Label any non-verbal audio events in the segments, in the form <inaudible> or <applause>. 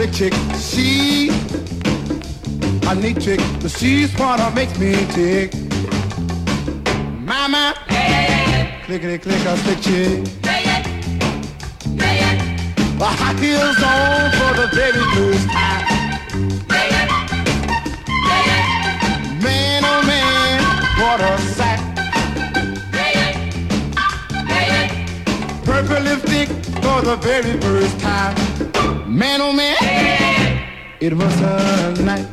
slick chick. She a neat chick, but she's what makes me tick. Mama, clickety click a slick chick. The high heels on for the baby blues. Man, oh man, what a sack. Purple lipstick for the very first time. Man, oh man, it was a night.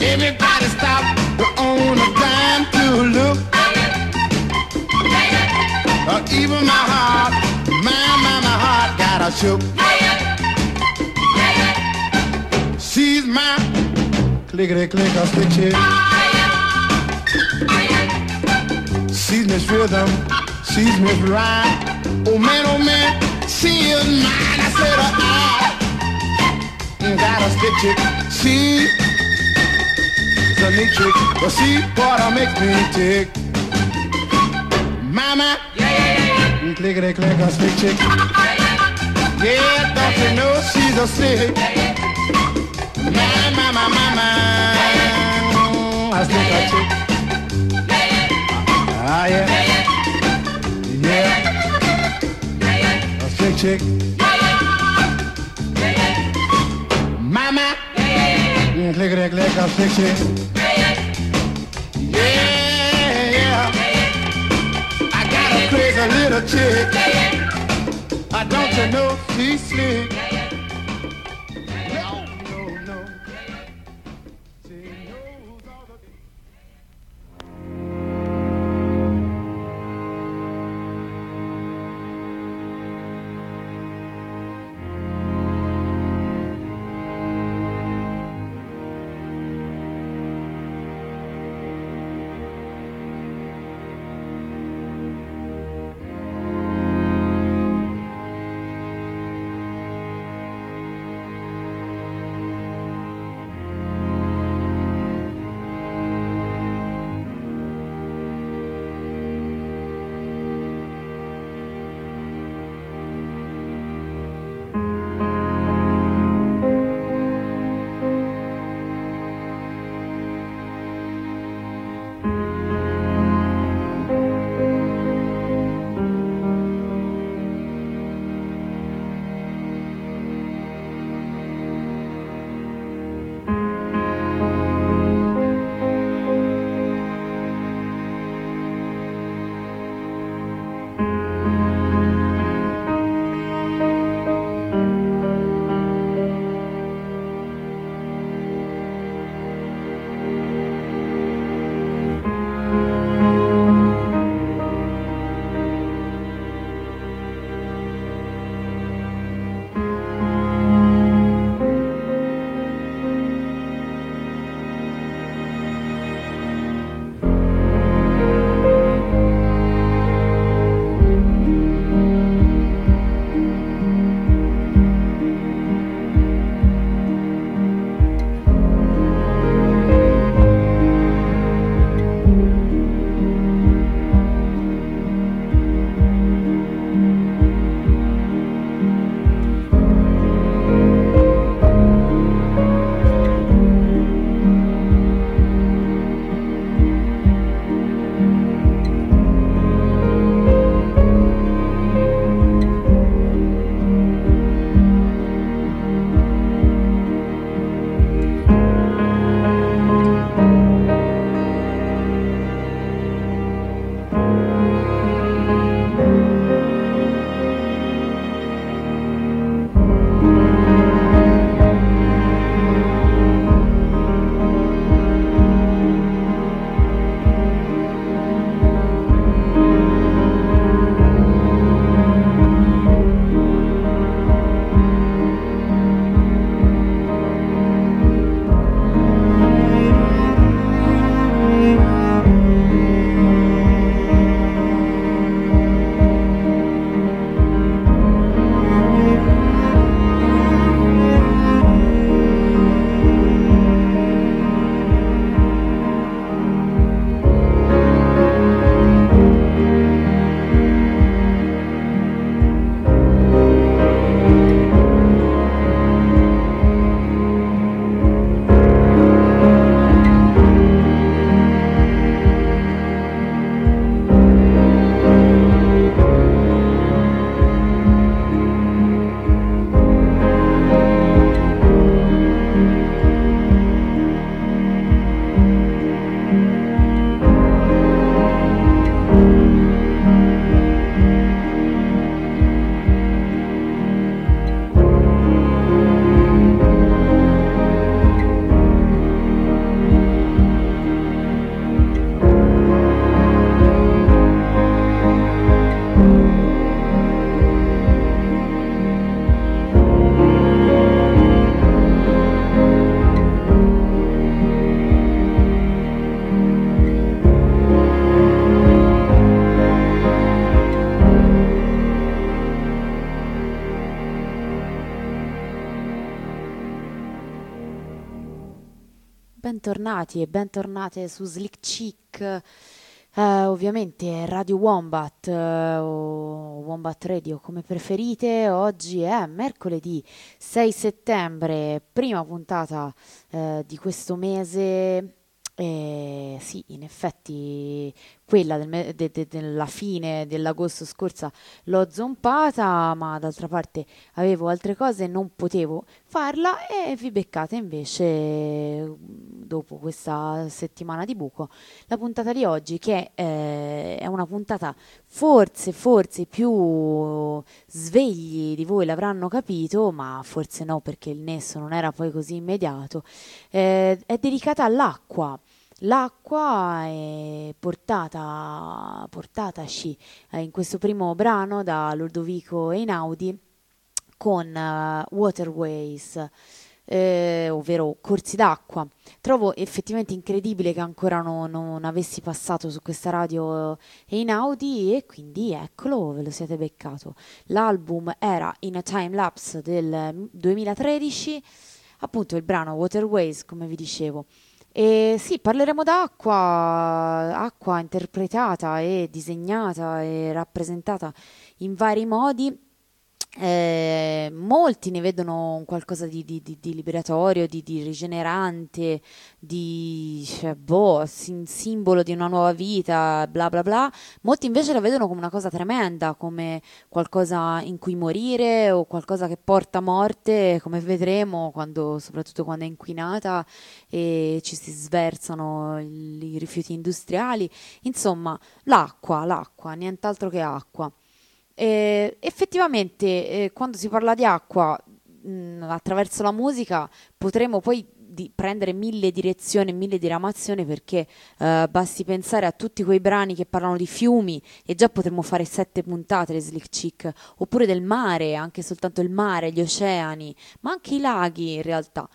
Everybody stopped on a dime to look. Uh, even my heart, my, my, my heart got a shook. She's my clickety click a stick chick. She's Miss Rhythm, she's Miss Rhyme. Oh man, oh man, she is mine. I said, I got a stick chick. She a neat trick, but she what makes me tick. Mama, yeah, yeah, yeah, yeah. clickety click a stick chick. Yeah, don't you know she's a stick? My, my, my, my, my, a a chick. Ah, yeah. Chick. Yeah yeah, mama, clickety click a stick chick. Yeah, yeah. I got a crazy little chick. I don't you know she's slick. Bentornati e bentornate su Slick Chick. Uh, ovviamente Radio Wombat uh, o Wombat Radio come preferite. Oggi è mercoledì 6 settembre, prima puntata uh, di questo mese. E sì, in effetti quella del de- de- della fine dell'agosto scorsa l'ho zompata, ma d'altra parte avevo altre cose e non potevo farla e vi beccate invece dopo questa settimana di buco la puntata di oggi che eh, è una puntata forse, forse più svegli di voi l'avranno capito, ma forse no perché il nesso non era poi così immediato, eh, è dedicata all'acqua. L'acqua è portata, portataci eh, in questo primo brano da Ludovico Einaudi con uh, Waterways, eh, ovvero corsi d'acqua. Trovo effettivamente incredibile che ancora no, non avessi passato su questa radio Einaudi e quindi eccolo, ve lo siete beccato. L'album era in a time lapse del 2013, appunto il brano Waterways, come vi dicevo. E sì, parleremo d'acqua, acqua interpretata e disegnata e rappresentata in vari modi eh, molti ne vedono qualcosa di, di, di, di liberatorio, di, rigenerante, di cioè, boh, sim- simbolo di una nuova vita, bla bla bla. Molti invece la vedono come una cosa tremenda, come qualcosa in cui morire o qualcosa che porta morte, come vedremo, quando, soprattutto quando è inquinata e ci si sversano i rifiuti industriali. Insomma, l'acqua, l'acqua, nient'altro che acqua. Eh, effettivamente, eh, quando si parla di acqua, mh, mm, attraverso la musica, potremo poi di prendere mille direzioni, mille diramazioni perché uh, basti pensare a tutti quei brani che parlano di fiumi e già potremmo fare sette puntate le Slick Chick, oppure del mare, anche soltanto il mare, gli oceani, ma anche i laghi in realtà.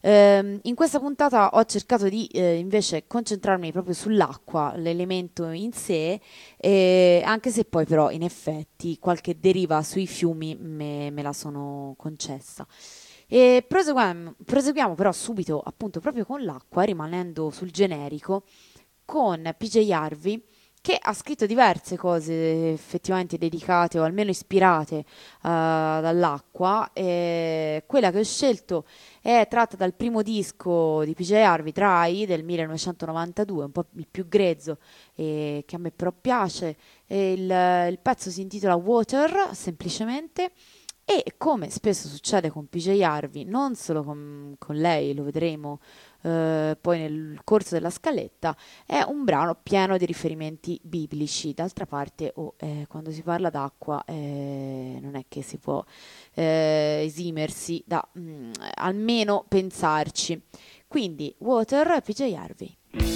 Eh, in questa puntata ho cercato di eh, invece concentrarmi proprio sull'acqua, l'elemento in sé, eh, anche se poi però in effetti qualche deriva sui fiumi me, me la sono concessa. E proseguiamo, proseguiamo però subito appunto proprio con l'acqua, rimanendo sul generico, con PJ Harvey che ha scritto diverse cose effettivamente dedicate o almeno ispirate uh, dall'acqua. E quella che ho scelto è tratta dal primo disco di PJ Harvey, Try, del 1992, un po' il più grezzo e che a me però piace. Il, il pezzo si intitola Water, semplicemente. E come spesso succede con PJ Harvey, non solo con, con lei, lo vedremo eh, poi nel corso della scaletta, è un brano pieno di riferimenti biblici. D'altra parte, oh, eh, quando si parla d'acqua, eh, non è che si può eh, esimersi da mh, mm, almeno pensarci. Quindi, Water, PJ Harvey.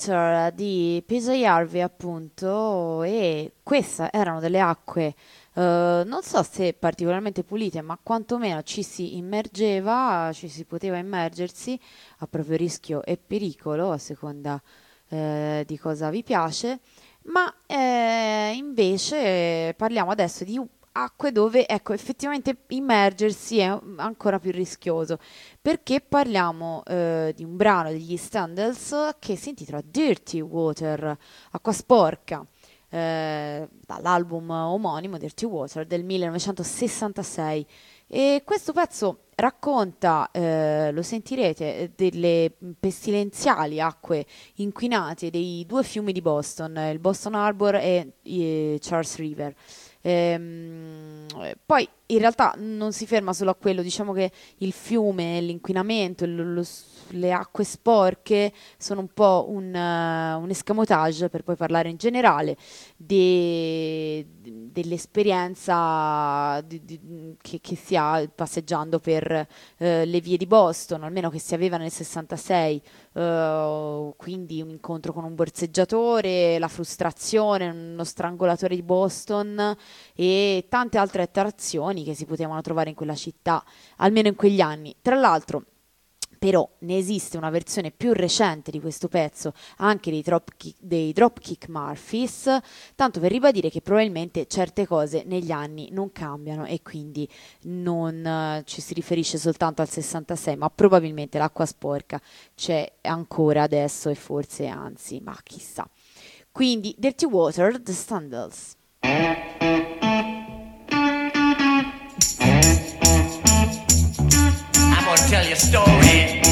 Water di Harvey appunto e queste erano delle acque Uh, non so se particolarmente pulite, ma quantomeno ci si immergeva, ci si poteva immergersi a proprio rischio e pericolo, a seconda eh, di cosa vi piace. Ma eh, invece parliamo adesso di acque dove ecco effettivamente immergersi è ancora più rischioso perché parliamo eh, di un brano degli Standards che si intitola Dirty Water, acqua sporca. Eh, dall'album omonimo Dirty Water del 1966 e questo pezzo racconta, eh, lo sentirete, delle pestilenziali acque inquinate dei due fiumi di Boston, il Boston Harbor e eh, Charles River. Ehm, poi in realtà non si ferma solo a quello, diciamo che il fiume, l'inquinamento, lo, lo, le acque sporche sono un po' un, uh, un escamotage per poi parlare in generale de, de, dell'esperienza di, di, che, che, si ha passeggiando per uh, le vie di Boston, almeno che si aveva nel 66, uh, eh, quindi un incontro con un borseggiatore, la frustrazione, uno strangolatore di Boston e tante altre attrazioni che si potevano trovare in quella città, almeno in quegli anni. Tra l'altro, però ne esiste una versione più recente di questo pezzo anche dei Dropkick, dei Dropkick Murphys, tanto per ribadire che probabilmente certe cose negli anni non cambiano e quindi non uh, ci si riferisce soltanto al 66, ma probabilmente l'acqua sporca c'è ancora adesso e forse anzi, ma chissà. Quindi Dirty Water, The Standals. tell your story.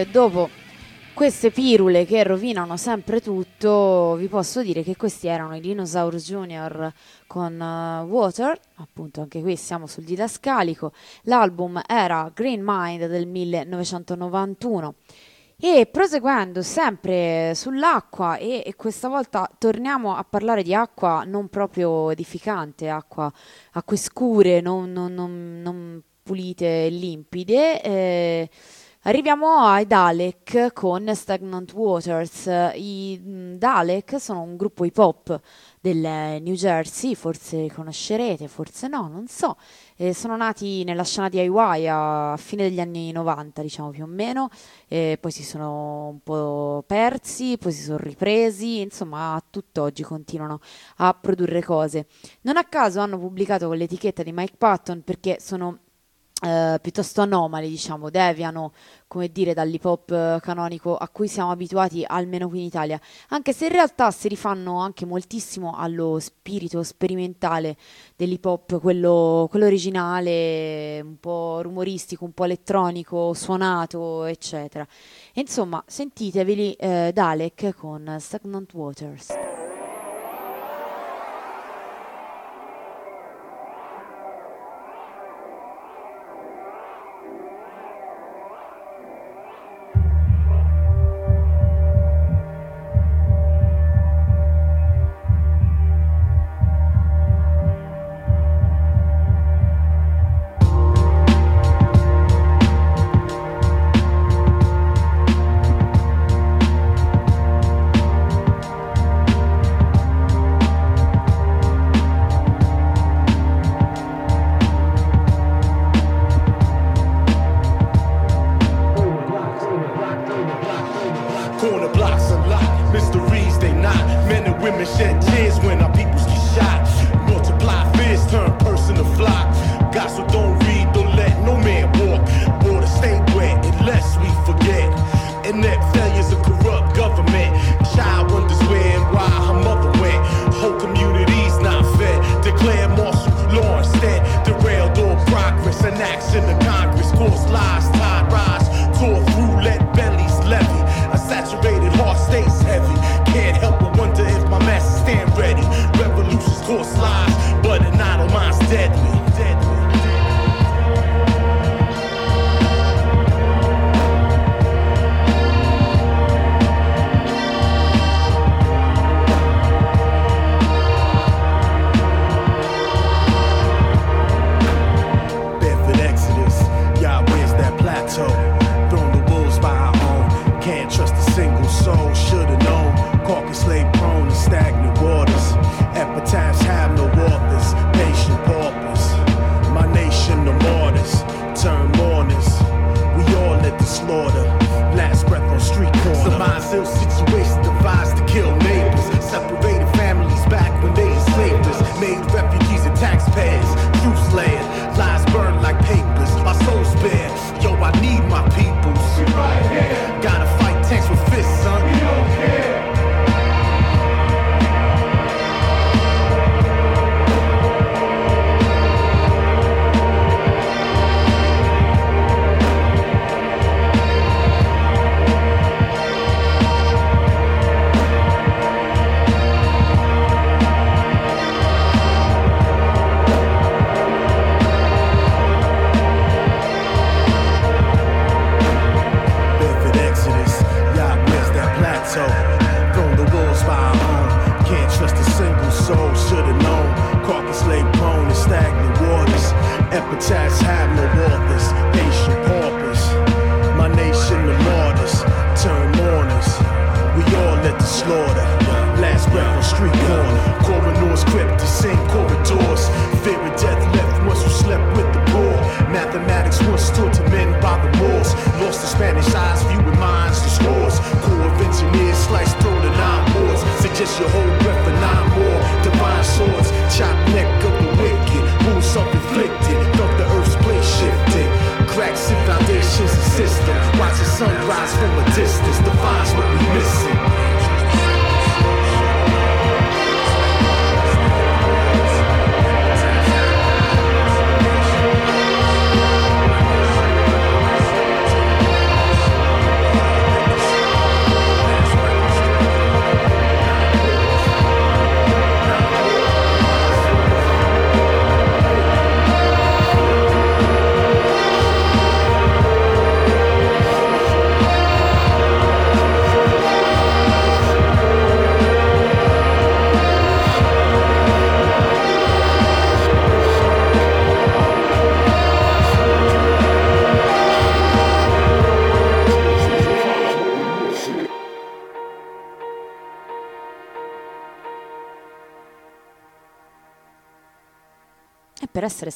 E dopo queste pirule che rovinano sempre tutto, vi posso dire che questi erano i Dinosaur Junior con uh, Water, appunto anche qui siamo sul didascalico, l'album era Green Mind del 1991. E proseguendo sempre sull'acqua, e, e, questa volta torniamo a parlare di acqua non proprio edificante, acqua, acque scure, non, non, non, non pulite limpide. Eh, Arriviamo ai Dalek con Stagnant Waters. I mm, Dalek sono un gruppo hip hop del New Jersey, forse conoscerete, forse no, non so. Eh, sono nati nella scena di DIY a fine degli anni 90, diciamo più o meno, e poi si sono un po' persi, poi si sono ripresi, insomma, a tutt'oggi continuano a produrre cose. Non a caso hanno pubblicato con l'etichetta di Mike Patton perché sono eh, piuttosto anomali, diciamo, deviano, come dire, dall'hip hop eh, canonico a cui siamo abituati almeno qui in Italia, anche se in realtà si rifanno anche moltissimo allo spirito sperimentale dell'hip hop, quello, quello originale, un po' rumoristico, un po' elettronico, suonato, eccetera. Insomma, sentiteveli eh, Dalek con Stagnant Waters.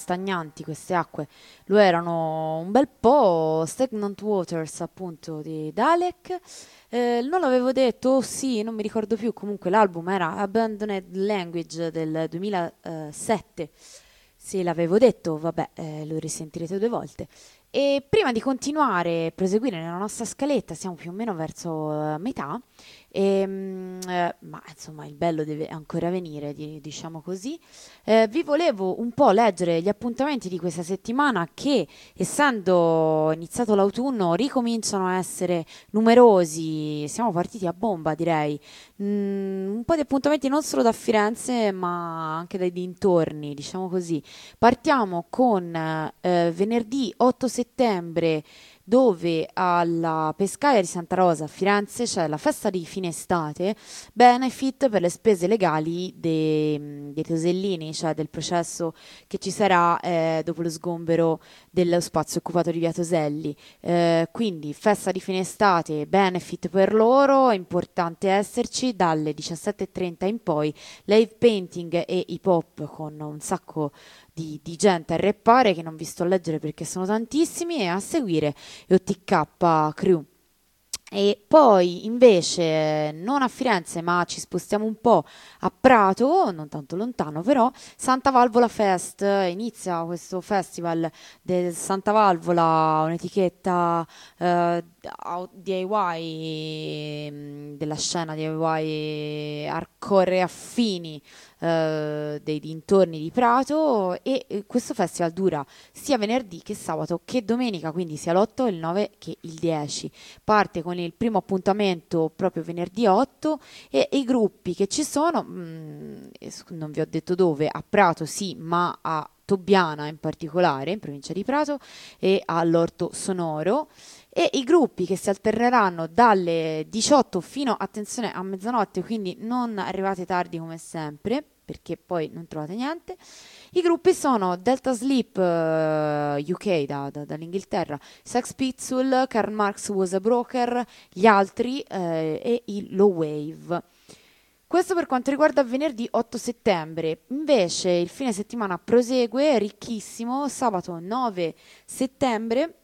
Stagnanti queste acque. Lo erano un bel po', Stagnant Waters appunto di Dalek, eh, non l'avevo detto, oh, sì, non mi ricordo più, comunque l'album era Abandoned Language del 2007, sì l'avevo detto, vabbè eh, lo risentirete due volte. E prima di continuare e proseguire nella nostra scaletta, siamo più o meno verso uh, metà, e, ehm, eh, ma insomma il bello deve ancora venire, di, diciamo così. Eh, vi volevo un po' leggere gli appuntamenti di questa settimana che, essendo iniziato l'autunno, ricominciano a essere numerosi. Siamo partiti a bomba, direi. Mm, un po' di appuntamenti non solo da Firenze, ma anche dai dintorni, diciamo così. Partiamo con eh, venerdì 8 settembre dove alla Pescaia di Santa Rosa a Firenze c'è la festa di fine estate, benefit per le spese legali dei, dei Tosellini, cioè del processo che ci sarà eh, dopo lo sgombero dello spazio occupato di Via Toselli. Eh, quindi festa di fine estate, benefit per loro, è importante esserci dalle 17.30 in poi, live painting e hip hop con un sacco di, di, gente a reppare che non vi sto a leggere perché sono tantissimi e a seguire OTK Crew. E poi invece non a Firenze, ma ci spostiamo un po' a Prato, non tanto lontano però, Santa Valvola Fest, inizia questo festival del Santa Valvola, un'etichetta eh, DIY mm, della scena DIY hardcore affini eh, dei dintorni di Prato e eh, questo festival dura sia venerdì che sabato che domenica, quindi sia l'8, il 9 che il 10. Parte con il primo appuntamento proprio venerdì 8 e i gruppi che ci sono, mh, mm, non vi ho detto dove, a Prato sì, ma a Tobbiana in particolare, in provincia di Prato, e all'Orto Sonoro e i gruppi che si alterneranno dalle 18 fino attenzione a mezzanotte, quindi non arrivate tardi come sempre, perché poi non trovate niente. I gruppi sono Delta Sleep uh, eh, UK da, da, dall'Inghilterra, Sex Pizzul, Karl Marx Was a Broker, gli altri uh, e il Low Wave. Questo per quanto riguarda venerdì 8 settembre. Invece il fine settimana prosegue, ricchissimo, sabato 9 settembre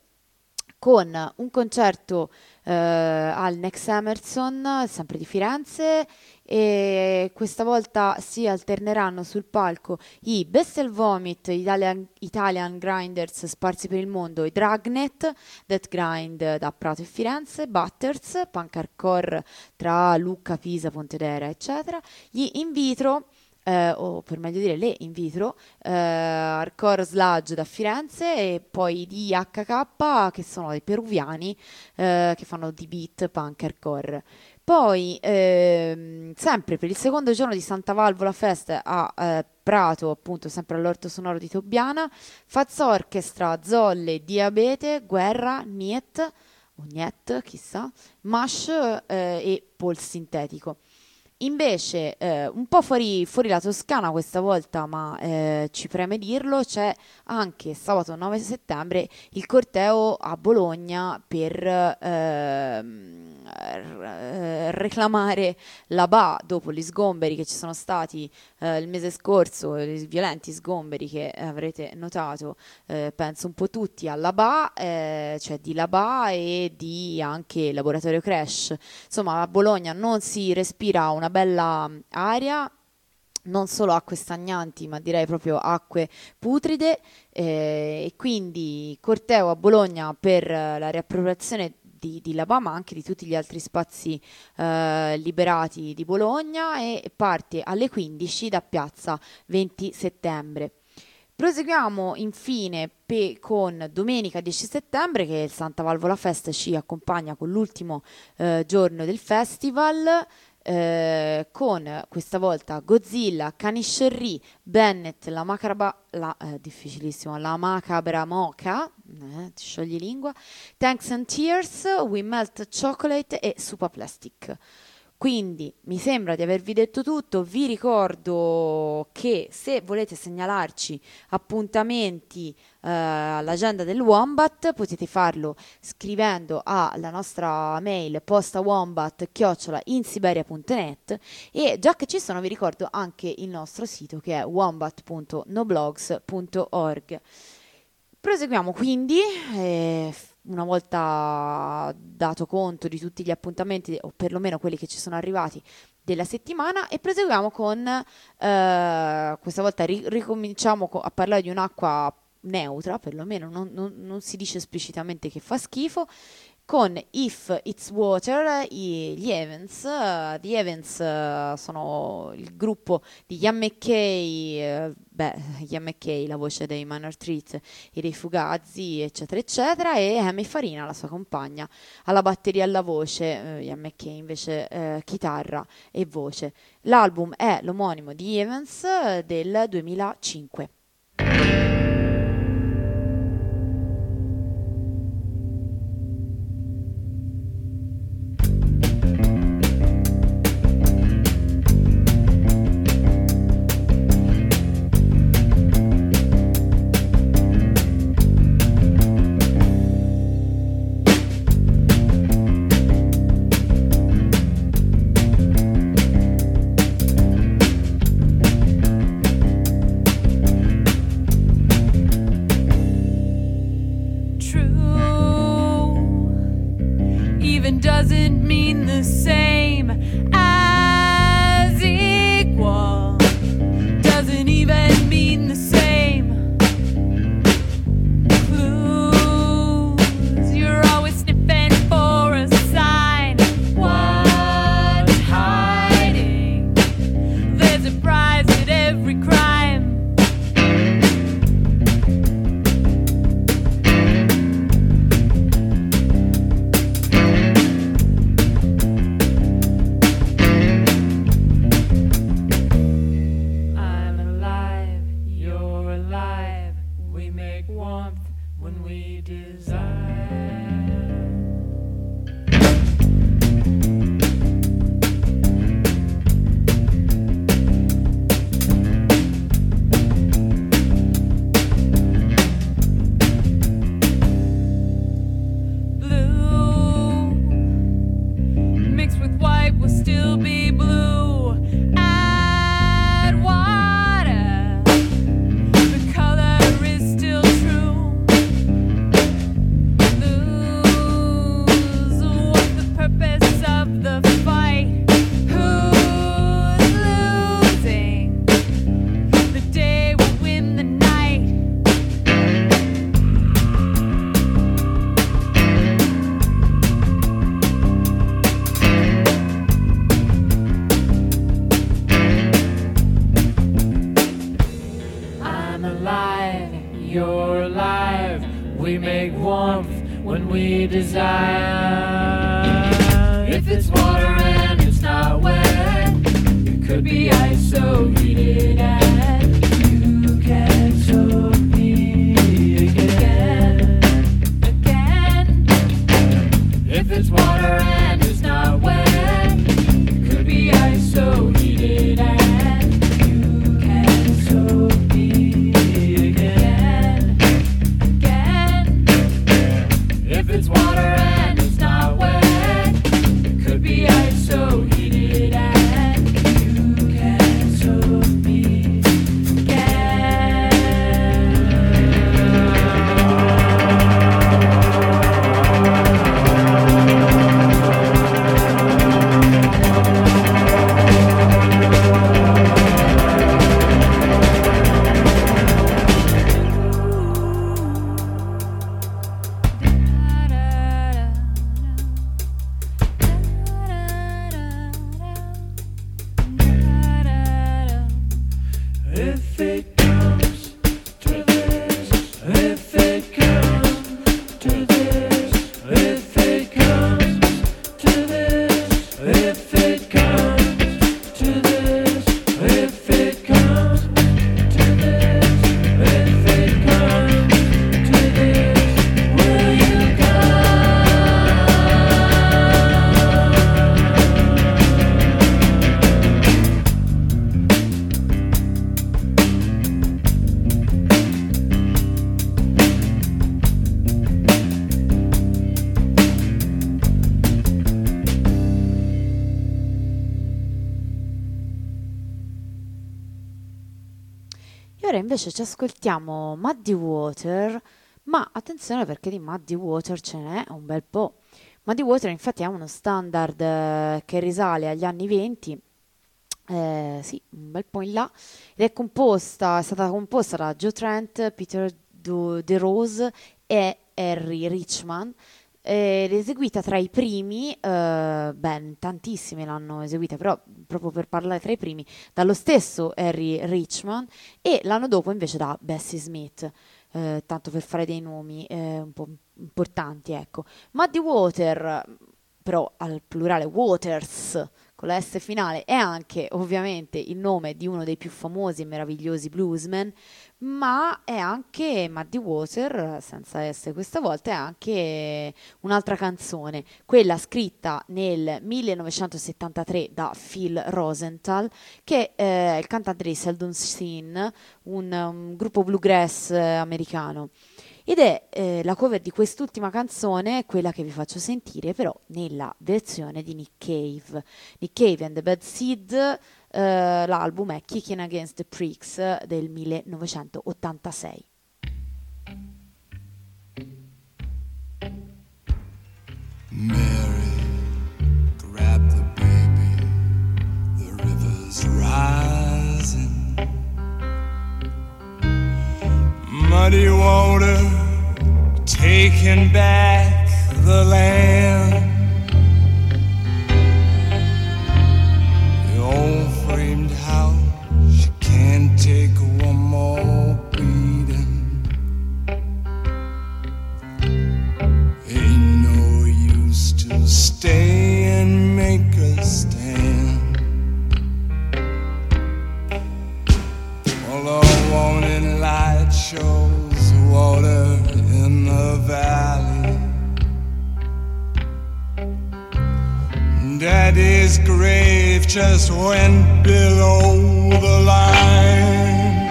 con un concerto eh, al Next Emerson, sempre di Firenze, e questa volta si alterneranno sul palco i Bestel Vomit, Italian, Italian Grinders sparsi per il mondo, i Dragnet, Death Grind da Prato e Firenze, Butters, Punk Hardcore tra Lucca, Pisa, Pontedera, eccetera, gli In Vitro, eh, o per meglio dire le in vitro, eh, Hardcore Sludge da Firenze e poi di HK che sono dei peruviani eh, che fanno di beat punk hardcore. Poi, ehm, sempre per il secondo giorno di Santa Valvola Fest a eh, Prato, appunto sempre all'Orto Sonoro di Tobbiana, Faz Orchestra, Zolle, Diabete, Guerra, Niet, o Niet, chissà, Mash eh, e Pol Sintetico. Invece, eh, un po' fuori, fuori, la Toscana questa volta, ma eh, ci preme dirlo, c'è anche sabato 9 settembre il corteo a Bologna per eh, reclamare la BA dopo gli sgomberi che ci sono stati eh, il mese scorso, i violenti sgomberi che avrete notato, eh, penso un po' tutti alla BA, eh, cioè di la BA e di anche laboratorio Crash. Insomma, a Bologna non si respira una bella aria non solo acque stagnanti, ma direi proprio acque putride eh, e quindi corteo a Bologna per la riappropriazione di, di Laba, ma anche di tutti gli altri spazi eh, liberati di Bologna e parte alle 15 da piazza 20 settembre. Proseguiamo infine pe- con domenica 10 settembre che il Santa Valvola Fest ci accompagna con l'ultimo eh, giorno del festival. Eh, con questa volta Godzilla, Caniscerri, Bennett, la macabra, la, eh, difficilissimo, la macabra moca, eh, ti sciogli lingua, Thanks and Tears, We Melt Chocolate e Supa Plastic. Quindi mi sembra di avervi detto tutto, vi ricordo che se volete segnalarci appuntamenti eh, all'agenda del Wombat potete farlo scrivendo alla nostra mail postawombat-insiberia.net e già che ci sono vi ricordo anche il nostro sito che è wombat.noblogs.org. Proseguiamo quindi, eh, una volta dato conto di tutti gli appuntamenti, o perlomeno quelli che ci sono arrivati della settimana, e proseguiamo con, eh, questa volta ri- ricominciamo co- a parlare di un'acqua neutra, perlomeno non, non, non si dice esplicitamente che fa schifo, con If It's Water, gli Evans. Uh, gli Evans uh, sono il gruppo di Ian McKay, uh, beh, Ian McKay, la voce dei Minor Treat e dei Fugazzi, eccetera, eccetera, e Amy Farina, la sua compagna, alla batteria e alla voce, uh, Ian McKay invece chitarra e voce. L'album è l'omonimo di Evans del 2005. Invece ci ascoltiamo Muddy Water, ma attenzione perché di Muddy Water ce n'è un bel po'. Muddy Water infatti è uno standard eh, che risale agli anni 20, eh, sì, un bel po' in là, ed è composta, è stata composta da Joe Trent, Peter De Rose e Harry Richman ed eseguita tra i primi, eh, ben tantissime l'hanno eseguita, però proprio per parlare tra i primi, dallo stesso Harry Richman e l'anno dopo invece da Bessie Smith, eh, tanto per fare dei nomi eh, un po' importanti, ecco. Muddy Water, però al plurale Waters, con la S finale, è anche ovviamente il nome di uno dei più famosi e meravigliosi bluesmen, ma è anche Muddy Water, senza S questa volta, è anche un'altra canzone, quella scritta nel 1973 da Phil Rosenthal, che è il cantante di Seldon Scene, un, un gruppo bluegrass eh, americano. Ed è eh, la cover di quest'ultima canzone, quella che vi faccio sentire, però nella versione di Nick Cave. Nick Cave and the Bad Seed, eh, l'album è Kicking Against the Pricks del 1986. Mary, grab the baby, the river's rising. Muddy water taking back the land. The can't take one more beating. Ain't no use to stay and make a stand. Well, a warning light shows water in the valley. Daddy's grave just went below the line.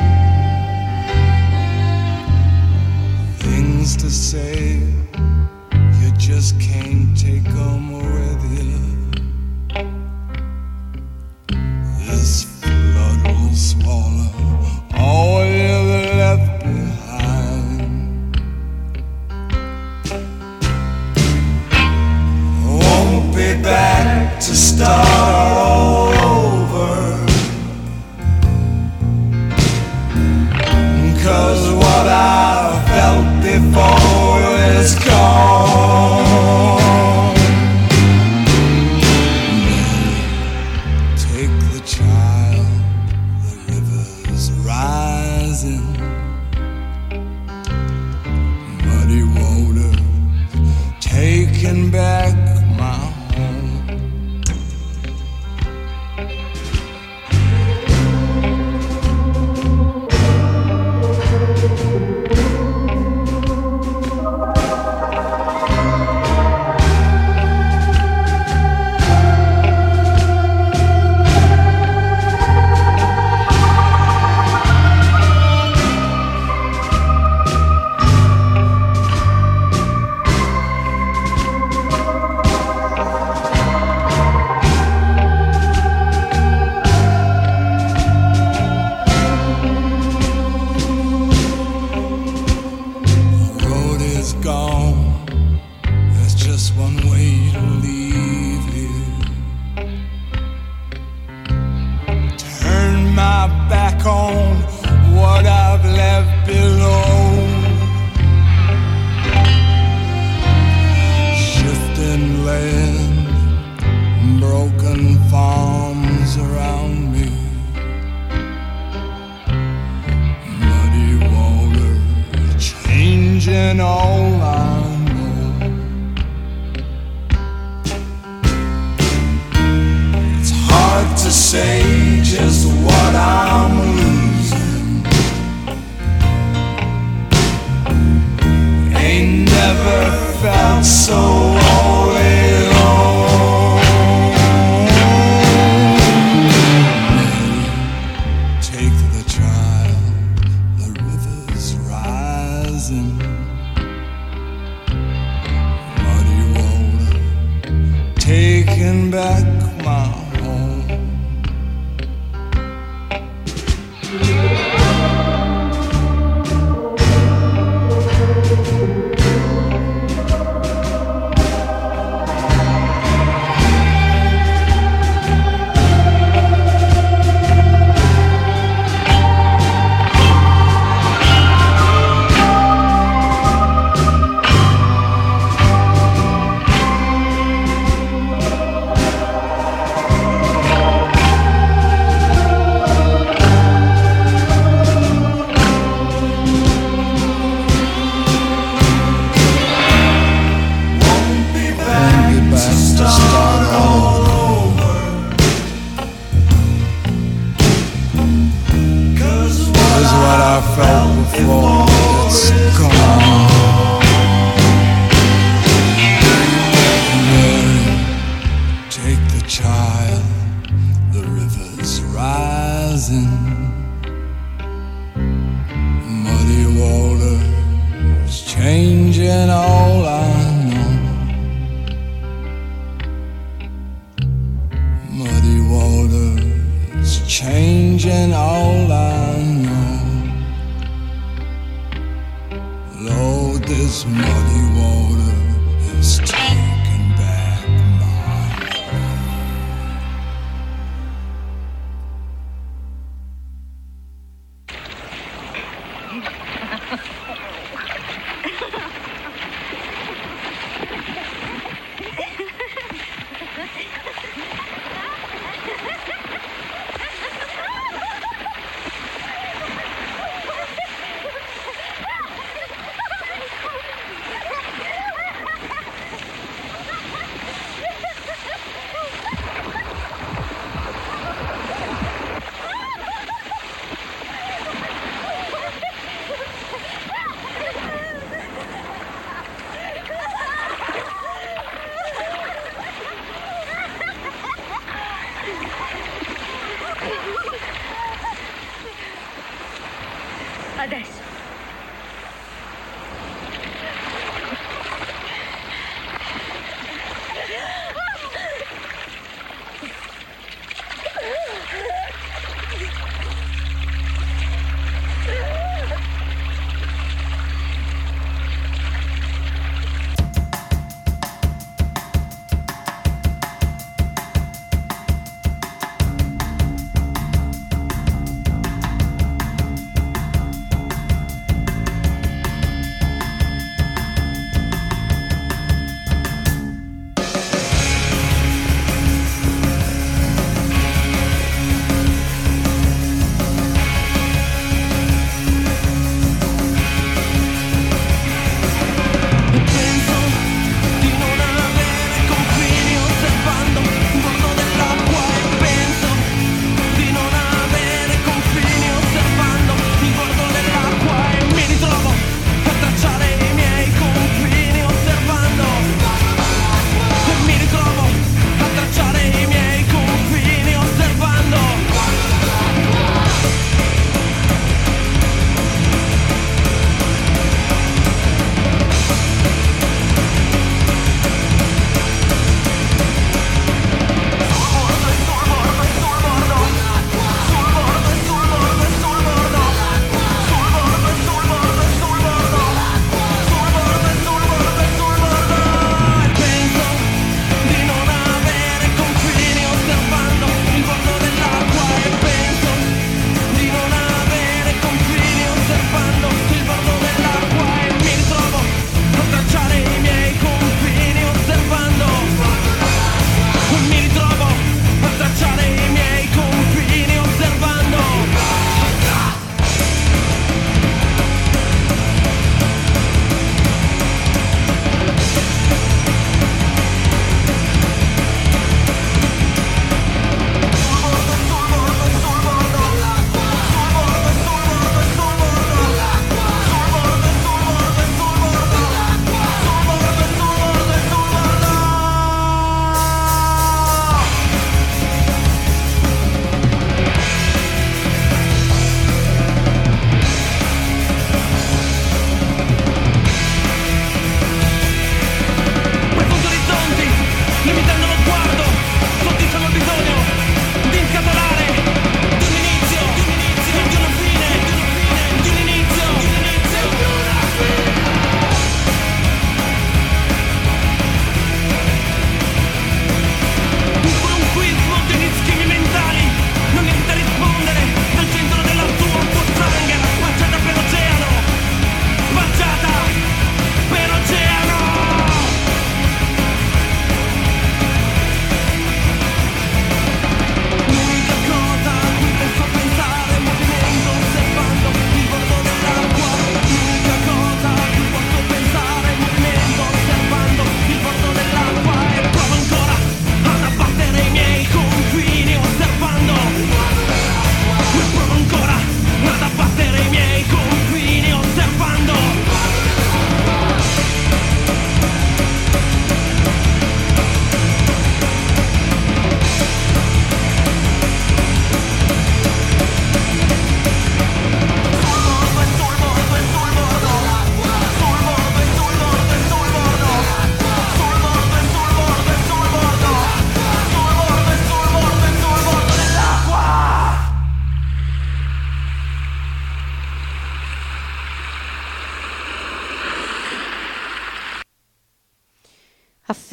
Things to say, you just can't take them with back back my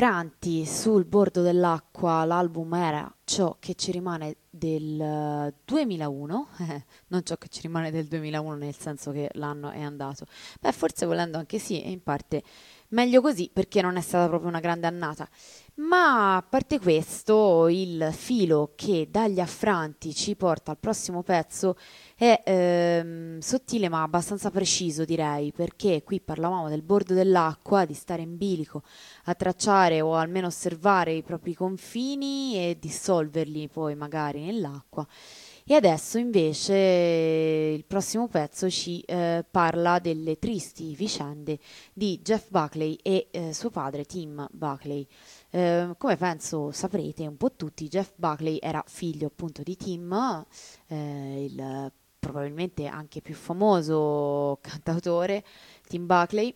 affranti sul bordo dell'acqua, l'album era ciò che ci rimane del 2001, eh, non ciò che ci rimane del 2001 nel senso che l'anno è andato, beh forse volendo anche sì, e in parte meglio così perché non è stata proprio una grande annata. Ma a parte questo, il filo che dagli affranti ci porta al prossimo pezzo è ehm, sottile ma abbastanza preciso direi, perché qui parlavamo del bordo dell'acqua, di stare in bilico a tracciare o almeno osservare i propri confini e dissolverli poi magari nell'acqua. E adesso invece il prossimo pezzo ci eh, parla delle tristi vicende di Jeff Buckley e eh, suo padre Tim Buckley. Eh, come penso saprete un po' tutti, Jeff Buckley era figlio appunto di Tim, eh, il probabilmente anche più famoso cantautore, Tim Buckley.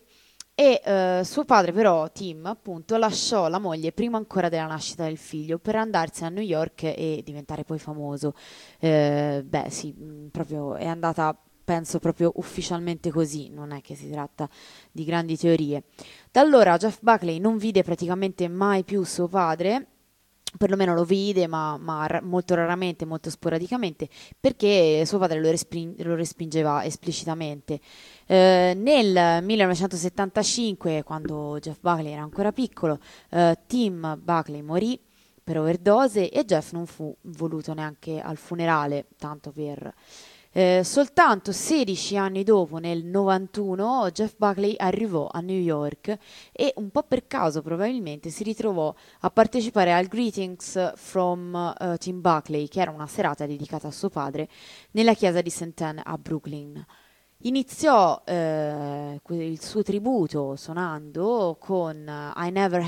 E eh, suo padre però, Tim, appunto, lasciò la moglie prima ancora della nascita del figlio per andarsene a New York e diventare poi famoso. Eh, beh, sì, mh, proprio è andata penso proprio ufficialmente così, non è che si tratta di grandi teorie. Da allora Jeff Buckley non vide praticamente mai più suo padre, perlomeno lo vide, ma, ma molto raramente, molto sporadicamente, perché suo padre lo, respin- lo respingeva esplicitamente. Eh, nel 1975, quando Jeff Buckley era ancora piccolo, eh, Tim Buckley morì per overdose e Jeff non fu voluto neanche al funerale, tanto per eh, soltanto 16 anni dopo, nel 91, Jeff Buckley arrivò a New York e un po' per caso probabilmente si ritrovò a partecipare al Greetings from uh, Tim Buckley, che era una serata dedicata a suo padre, nella chiesa di St. Anne a Brooklyn. Iniziò eh, il suo tributo suonando con uh, I Never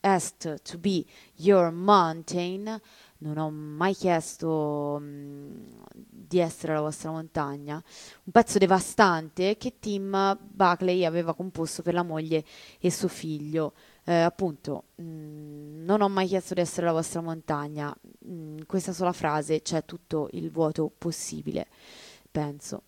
asked to Be Your Mountain, non ho mai chiesto mh, di essere la vostra montagna, un pezzo devastante che Tim Buckley aveva composto per la moglie e suo figlio. Eh, appunto, mh, non ho mai chiesto di essere la vostra montagna, mh, questa sola frase c'è tutto il vuoto possibile, penso.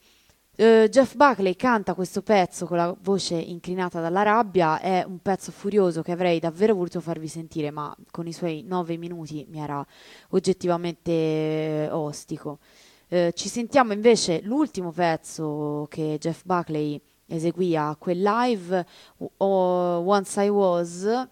Uh, Jeff Buckley canta questo pezzo con la voce inclinata dalla rabbia, è un pezzo furioso che avrei davvero voluto farvi sentire, ma con i suoi nove minuti mi era oggettivamente ostico. Uh, ci sentiamo invece l'ultimo pezzo che Jeff Buckley eseguì a quel live, Once I Was,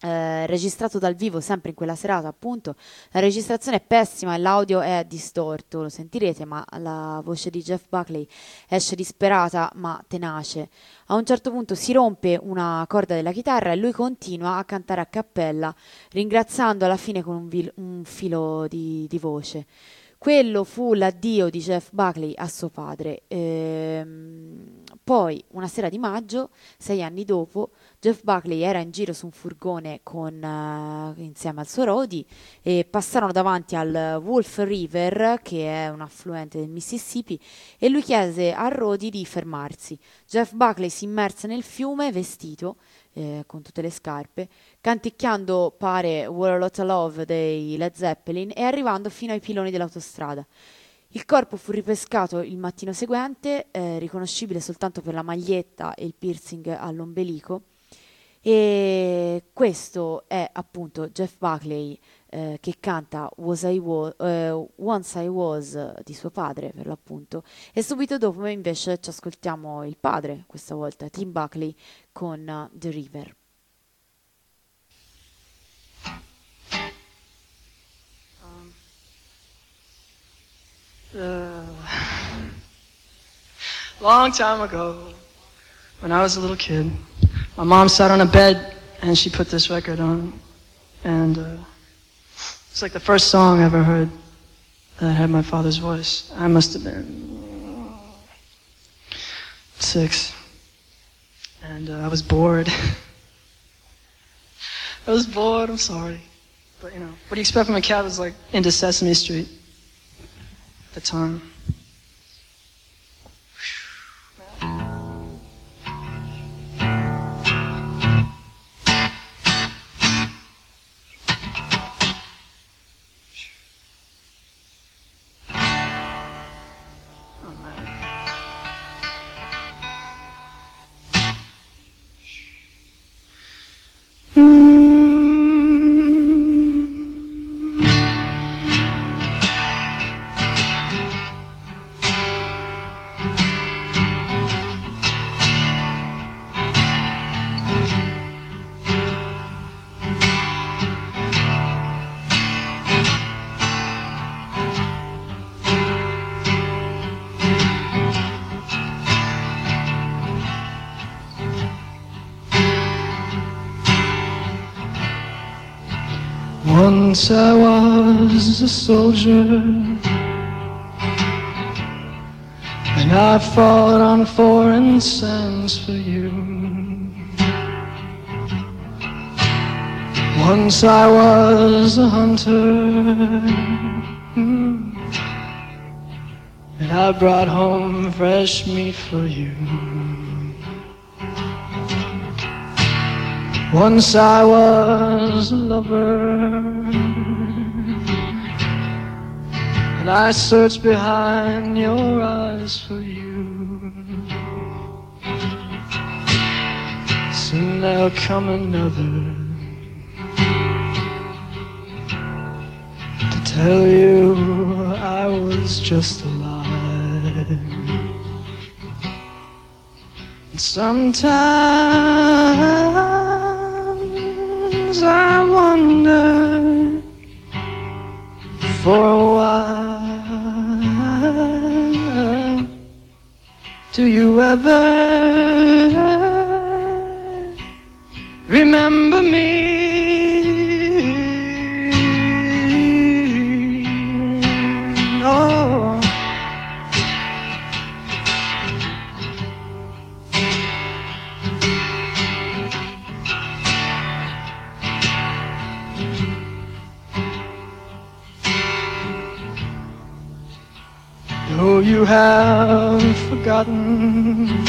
eh, registrato dal vivo sempre in quella serata appunto. La registrazione è pessima e l'audio è distorto lo sentirete ma la voce di Jeff Buckley esce disperata ma tenace. A un certo punto si rompe una corda della chitarra e lui continua a cantare a cappella ringraziando alla fine con un, vil- un filo di, di voce. Quello fu l'addio di Jeff Buckley a suo padre. Ehm, poi, una sera di maggio, sei anni dopo, Jeff Buckley era in giro su un furgone con, uh, insieme al suo Rodi e passarono davanti al Wolf River, che è un affluente del Mississippi, e lui chiese a Rodi di fermarsi. Jeff Buckley si immerse nel fiume vestito eh, con tutte le scarpe, canticchiando pare What a Lot of Love dei Led Zeppelin e arrivando fino ai piloni dell'autostrada. Il corpo fu ripescato il mattino seguente, eh, riconoscibile soltanto per la maglietta e il piercing all'ombelico. E questo è appunto Jeff Buckley eh, che canta I was, eh, Once I Was di suo padre per l'appunto. E subito dopo invece ci ascoltiamo il padre questa volta Tim Buckley con uh, The River um, uh, <laughs> long time ago when I was a little kid my mom sat on a bed and she put this record on and uh, It's like the first song I ever heard that had my father's voice. I must have been six. And uh, I was bored. <laughs> I was bored, I'm sorry. But, you know, what do you expect from a cat who's like into Sesame Street at the time? Once I was a soldier, and I fought on foreign sands for you. Once I was a hunter, and I brought home fresh meat for you. Once I was a lover, and I search behind your eyes for you. Soon there'll come another to tell you I was just a lie. And sometimes I wonder for a while. Do you ever remember me? Oh. Though you have forgotten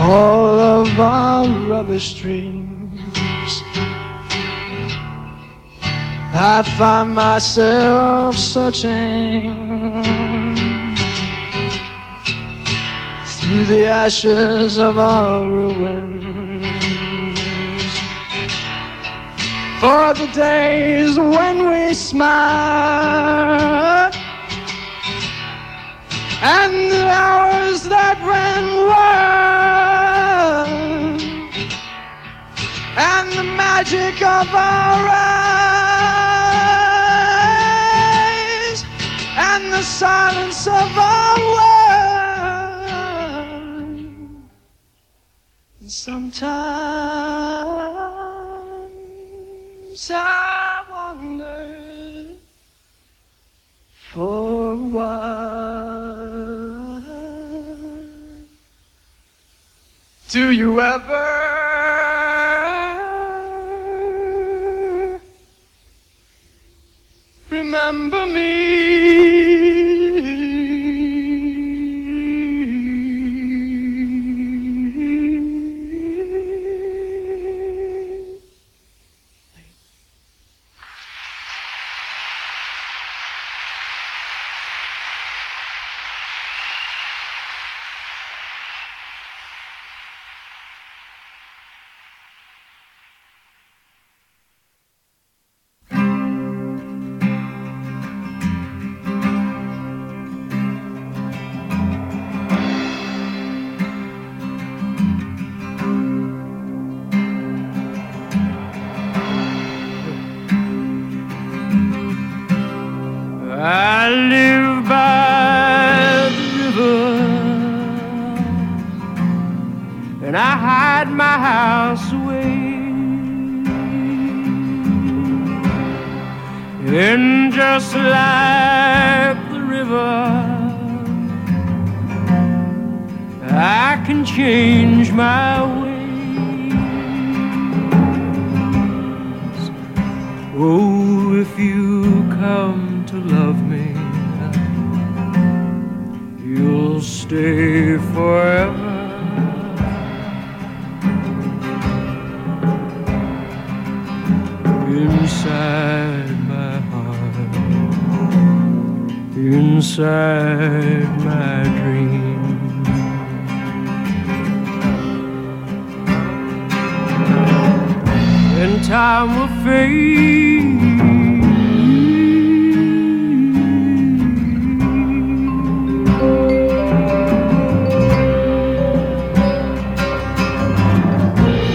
all of our rubbish dreams, I find myself searching through the ashes of our ruins. For the days when we smiled and the hours that ran wild and the magic of our eyes and the silence of our world. And sometimes I wonder for while. Do you ever remember me?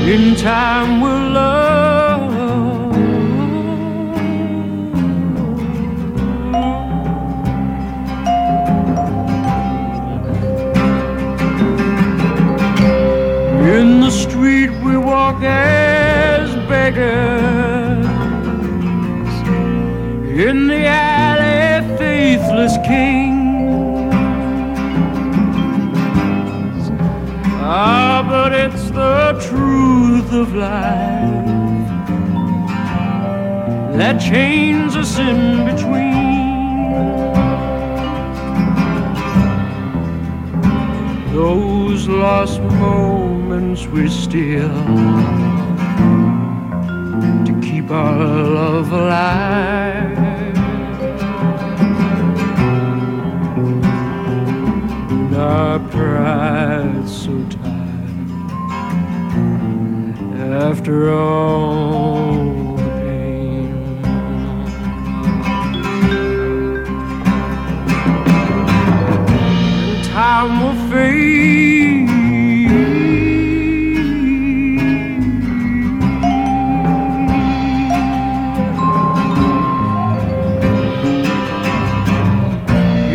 In time will love. In the street we walk as beggars in the alley, faithless kings. Ah, but it's the truth of life that chains us in between. Those lost moments we steal to keep our love alive. Our pride after all the pain. And time will fade.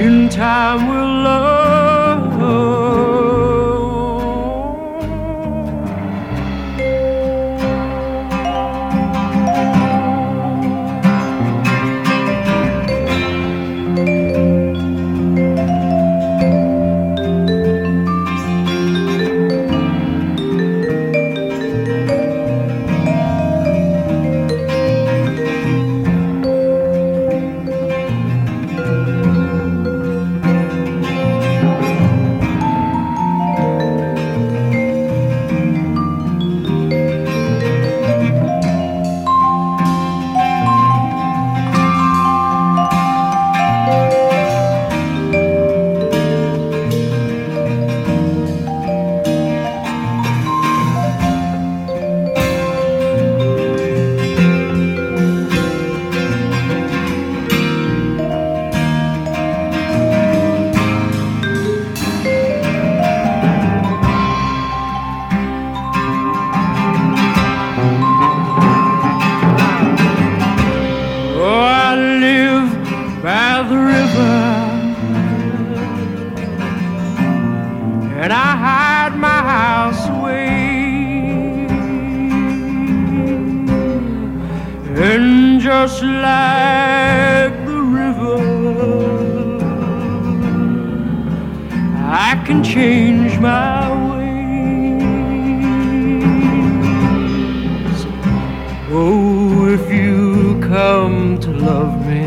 In time we'll love. Just like the river, I can change my ways. Oh, if you come to love me,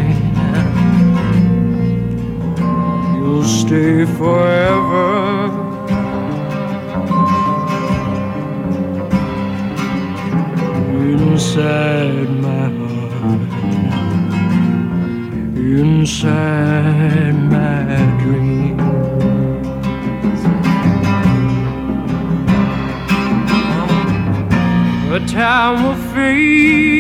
you'll stay forever. Inside time will fade.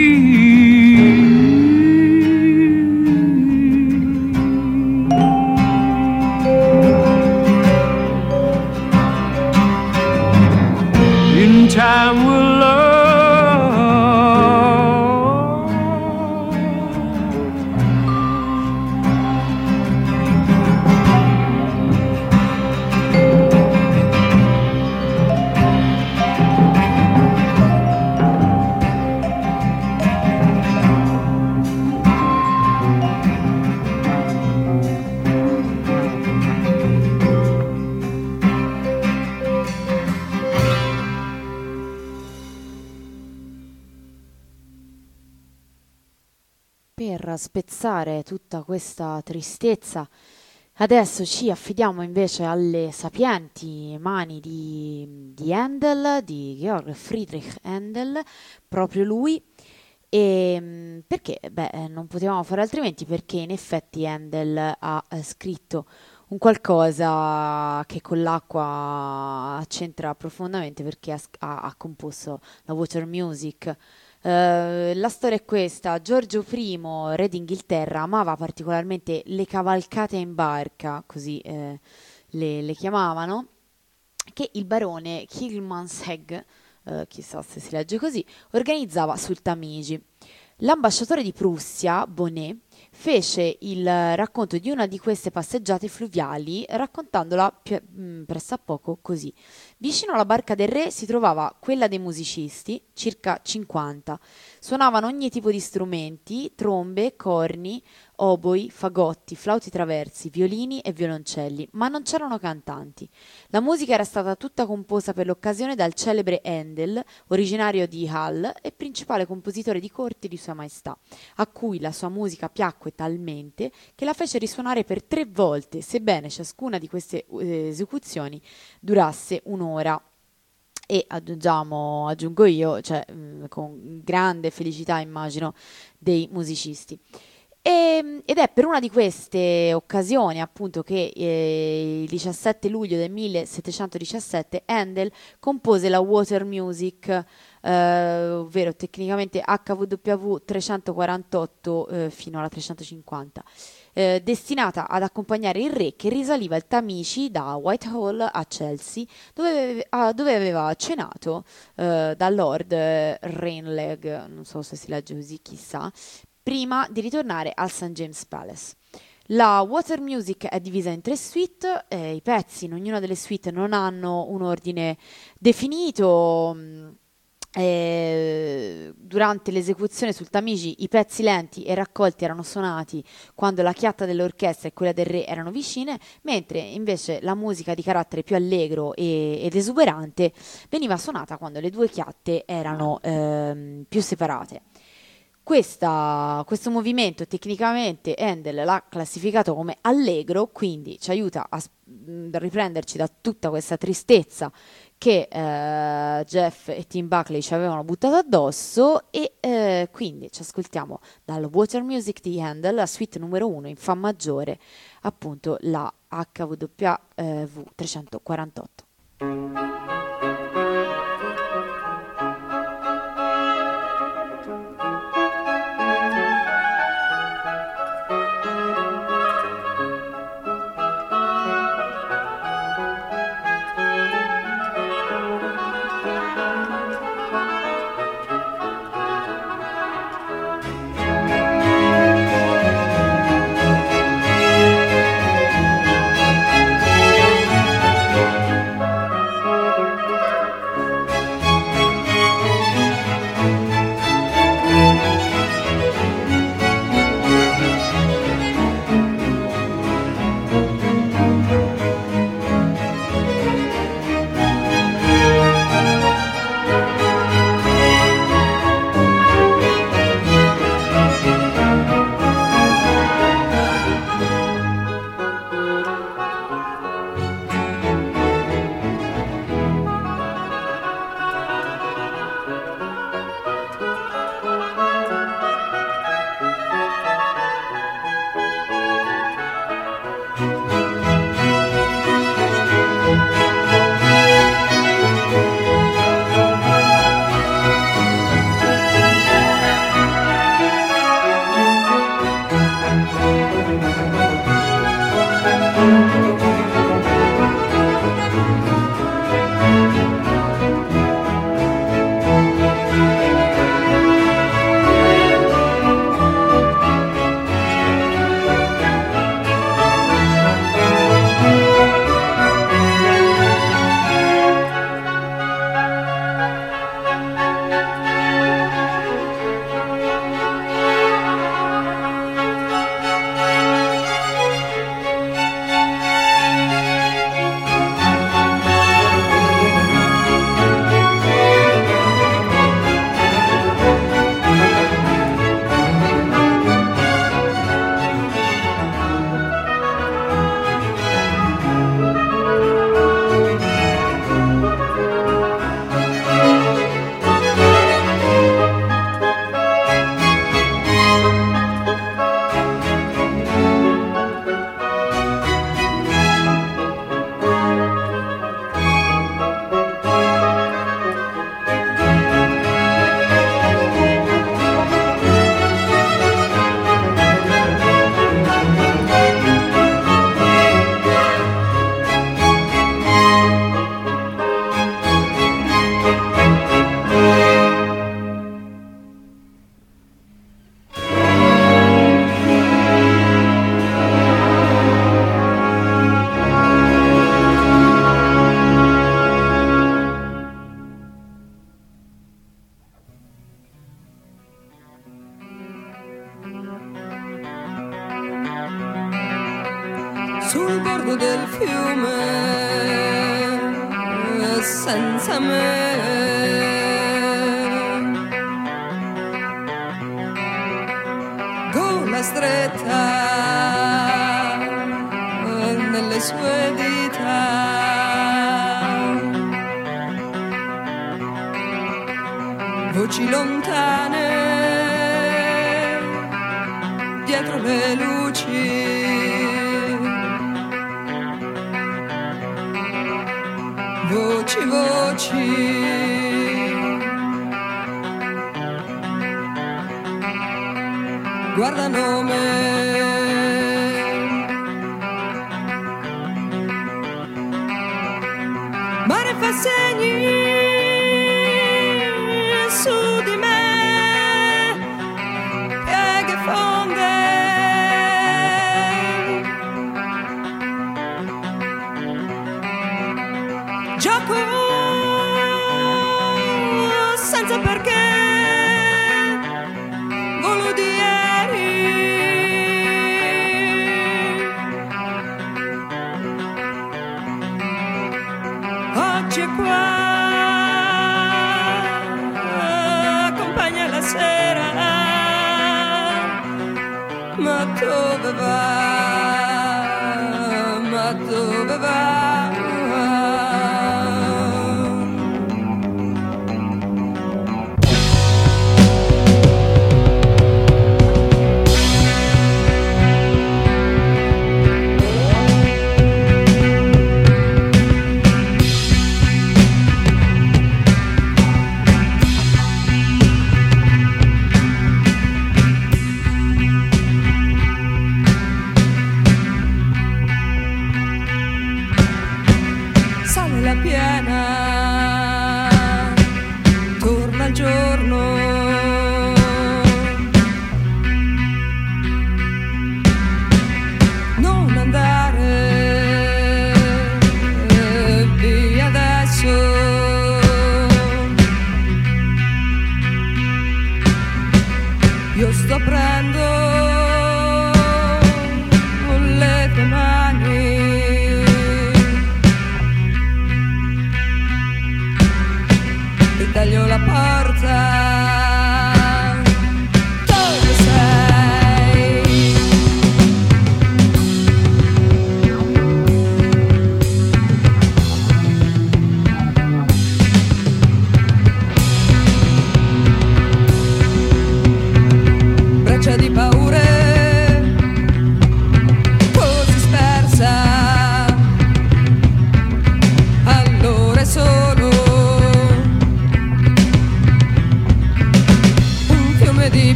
Spezzare tutta questa tristezza, adesso ci affidiamo invece alle sapienti mani di, di Handel, di Georg Friedrich Handel, proprio lui. E mm, perché? Beh, eh, non potevamo fare altrimenti perché in effetti Handel ha eh, scritto un qualcosa che con l'acqua c'entra profondamente perché ha- ha composto la water music. Eh, la storia è questa: Giorgio I, re d'Inghilterra, amava particolarmente le cavalcate in barca, così eh, le, le chiamavano, che il barone Kilmansegg, eh, chissà se si legge così, organizzava sul Tamigi. L'ambasciatore di Prussia, Bonnet, fece il racconto di una di queste passeggiate fluviali raccontandola pi- mh, pressappoco così. Vicino alla barca del re si trovava quella dei musicisti, circa 50. Suonavano ogni tipo di strumenti, trombe, corni, oboi, fagotti, flauti traversi, violini e violoncelli, ma non c'erano cantanti. La musica era stata tutta composta per l'occasione dal celebre Handel, originario di Hall e principale compositore di corte di Sua Maestà, a cui la sua musica piacque talmente che la fece risuonare per tre volte, sebbene ciascuna di queste eh, esecuzioni durasse un'ora e aggiungiamo, aggiungo io, cioè mm, con grande felicità immagino dei musicisti. E, ehm, ed è per una di queste occasioni appunto che eh, il 17 luglio del 1717 Handel compose la Water Music, eh, ovvero tecnicamente HWV 348 eh, fino alla 350. Eh, destinata ad accompagnare il re che risaliva il Tamici da Whitehall a Chelsea, dove, a, dove aveva cenato eh, da Lord Rainleg, non so se si legge così, chissà, prima di ritornare al St. James Palace. La Water Music è divisa in tre suite, eh, i pezzi in ognuna delle suite non hanno un ordine definito. Mm, eh, durante l'esecuzione sul Tamigi i pezzi lenti e raccolti erano suonati quando la chiatta dell'orchestra e quella del re erano vicine, mentre invece la musica di carattere più allegro e, ed esuberante veniva suonata quando le due chiatte erano eh, più separate. Questa, questo movimento tecnicamente Handel l'ha classificato come allegro, quindi ci aiuta a mm, riprenderci da tutta questa tristezza che eh, Jeff e Tim Buckley ci avevano buttato addosso e eh, quindi ci ascoltiamo dal Water Music di Handel, la suite numero 1 in Fa maggiore, appunto la HWV348. Eh,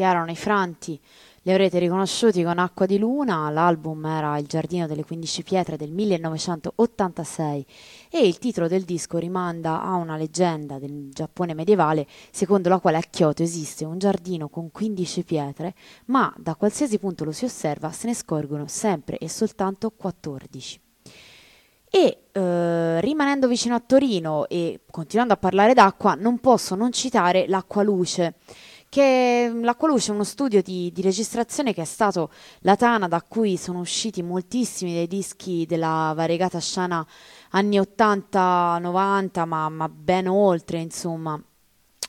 questi erano i Franti, li avrete riconosciuti con Acqua di Luna, l'album era Il giardino delle 15 pietre del 1986 e il titolo del disco rimanda a una leggenda del Giappone medievale secondo la quale a Kyoto esiste un giardino con 15 pietre, ma da qualsiasi punto lo si osserva se ne scorgono sempre e soltanto 14. E eh, rimanendo vicino a Torino e continuando a parlare d'acqua, non posso non citare l'acqua luce che l'Acqua Luce è uno studio di, di, registrazione che è stato la tana da cui sono usciti moltissimi dei dischi della variegata scena anni 80-90, ma, ma ben oltre, insomma.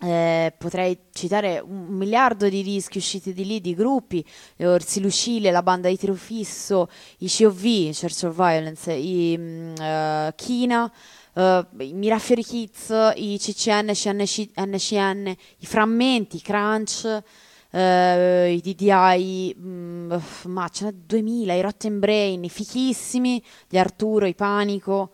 Eh, potrei citare un miliardo di dischi usciti di lì, di gruppi, le Orsi Lucile, la banda di tiro fisso, i COV, Church of Violence, i uh, Kina, uh, i Mirafiori Kids, i CCN, CNC, NCN, i frammenti, i Crunch, uh, i DDI, um, ma ce n'è 2000, i Rotten Brain, i fichissimi, gli Arturo, i Panico.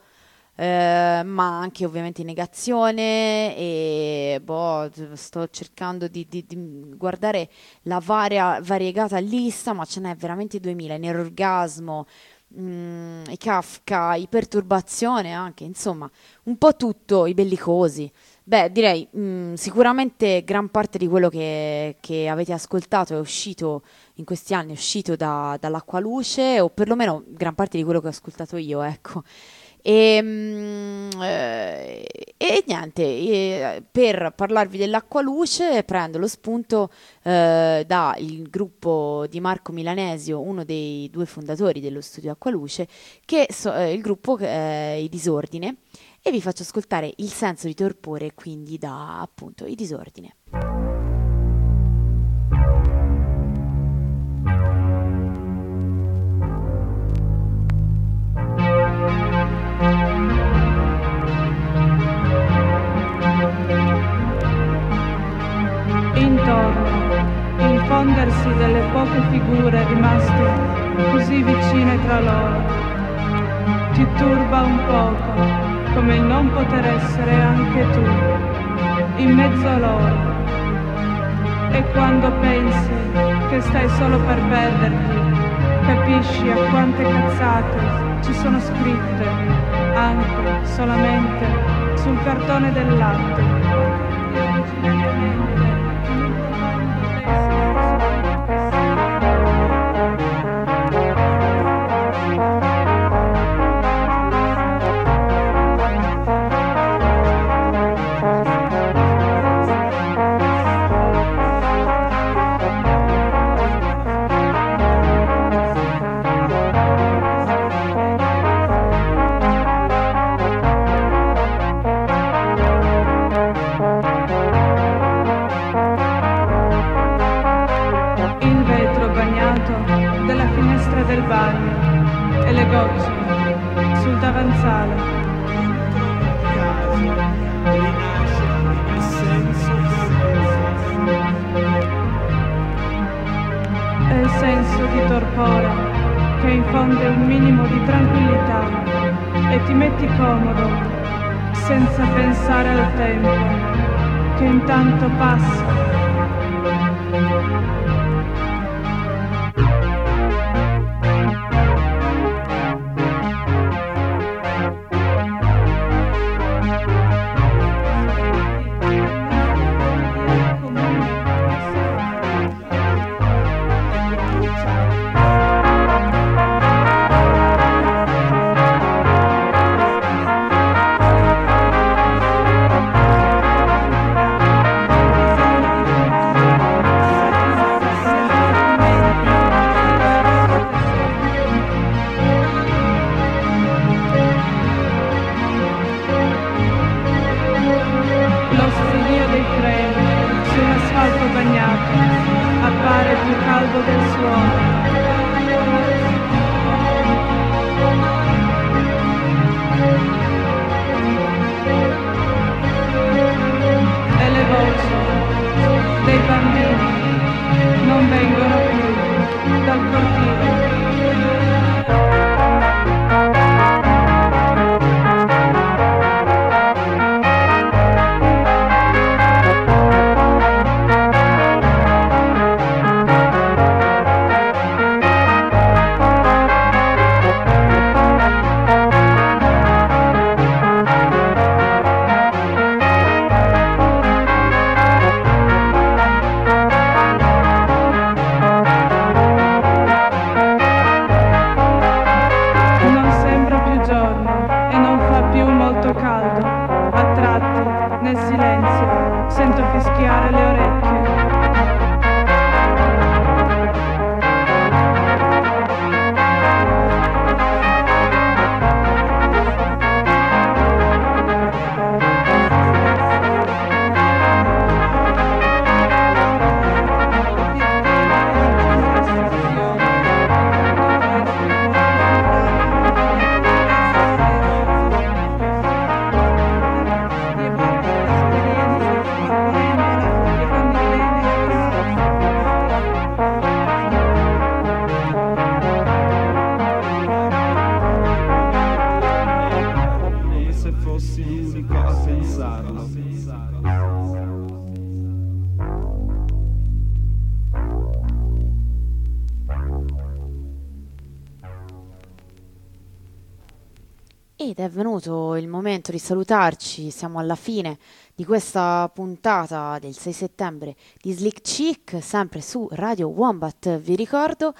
Eh, ma anche ovviamente in negazione e boh, sto cercando di, di, di guardare la varia, variegata lista ma ce n'è veramente 2000 in orgasmo mm, i Kafka, i perturbazione anche, insomma, un po' tutto, i bellicosi. Beh, direi mh, mm, sicuramente gran parte di quello che, che, avete ascoltato è uscito in questi anni, è uscito da, dall'acqua luce, o perlomeno gran parte di quello che ho ascoltato io, ecco. E, mm, eh, e niente, per parlarvi dell'acqua luce prendo lo spunto eh, dal gruppo di Marco Milanesio, uno dei due fondatori dello studio Acqua Luce, che so, eh, il gruppo è I Disordine, e vi faccio ascoltare il senso di torpore, quindi da appunto I Disordine. Intorno, infondersi delle poche figure rimaste così vicine tra loro, ti turba un poco, come il non poter essere anche tu, in mezzo a loro. E quando pensi che stai solo per perderti, capisci a quante cazzate ci sono scritte anche solamente sul cartone del latte. infonde un minimo di tranquillità e ti metti comodo senza pensare al tempo che intanto passa. Di salutarci, siamo alla fine di questa puntata del 6 settembre di Slick Chick, sempre su Radio Wombat, vi ricordo,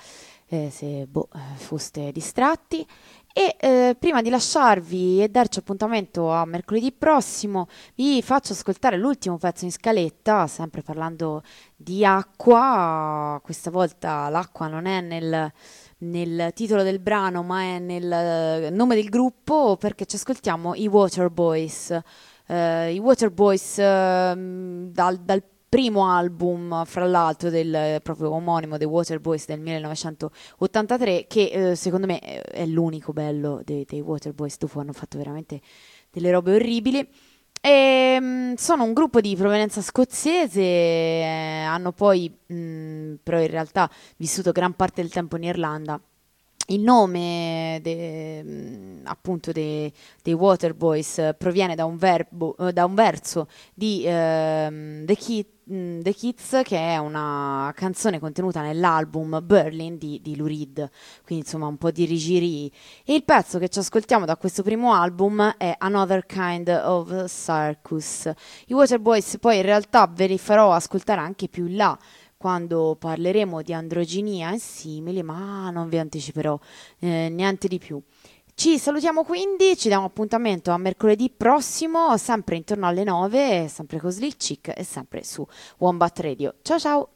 eh, se boh, eh, foste distratti. E eh, prima di lasciarvi e darci appuntamento a mercoledì prossimo, vi faccio ascoltare l'ultimo pezzo in scaletta, sempre parlando di acqua. Questa volta l'acqua non è nel, nel titolo del brano, ma è nel eh, nome del gruppo, perché ci ascoltiamo i Water Boys. Eh, I Water Boys ehm, dal, dal primo album, fra l'altro, del eh, proprio omonimo The Water Boys del 1983, che eh, secondo me è l'unico bello dei, dei Water Boys. Dopo hanno fatto veramente delle robe orribili. E, mh, sono un gruppo di provenienza scozzese, eh, hanno poi mh, però in realtà vissuto gran parte del tempo in Irlanda. Il nome de, mh, appunto dei, dei Water Boys eh, proviene da un, verbo, eh, da un verso di ehm, The, Kid, The Kids, che è una canzone contenuta nell'album Berlin di, di Lou Reed, quindi insomma un po' di rigiri. E il pezzo che ci ascoltiamo da questo primo album è Another Kind of Circus. I Water Boys poi in realtà ve li farò ascoltare anche più in là quando parleremo di androginia e simili, ma non vi anticiperò eh, niente di più. Ci salutiamo quindi, ci diamo appuntamento a mercoledì prossimo, sempre intorno alle 9, sempre con Slick Chick e sempre su Wombat Radio. Ciao ciao!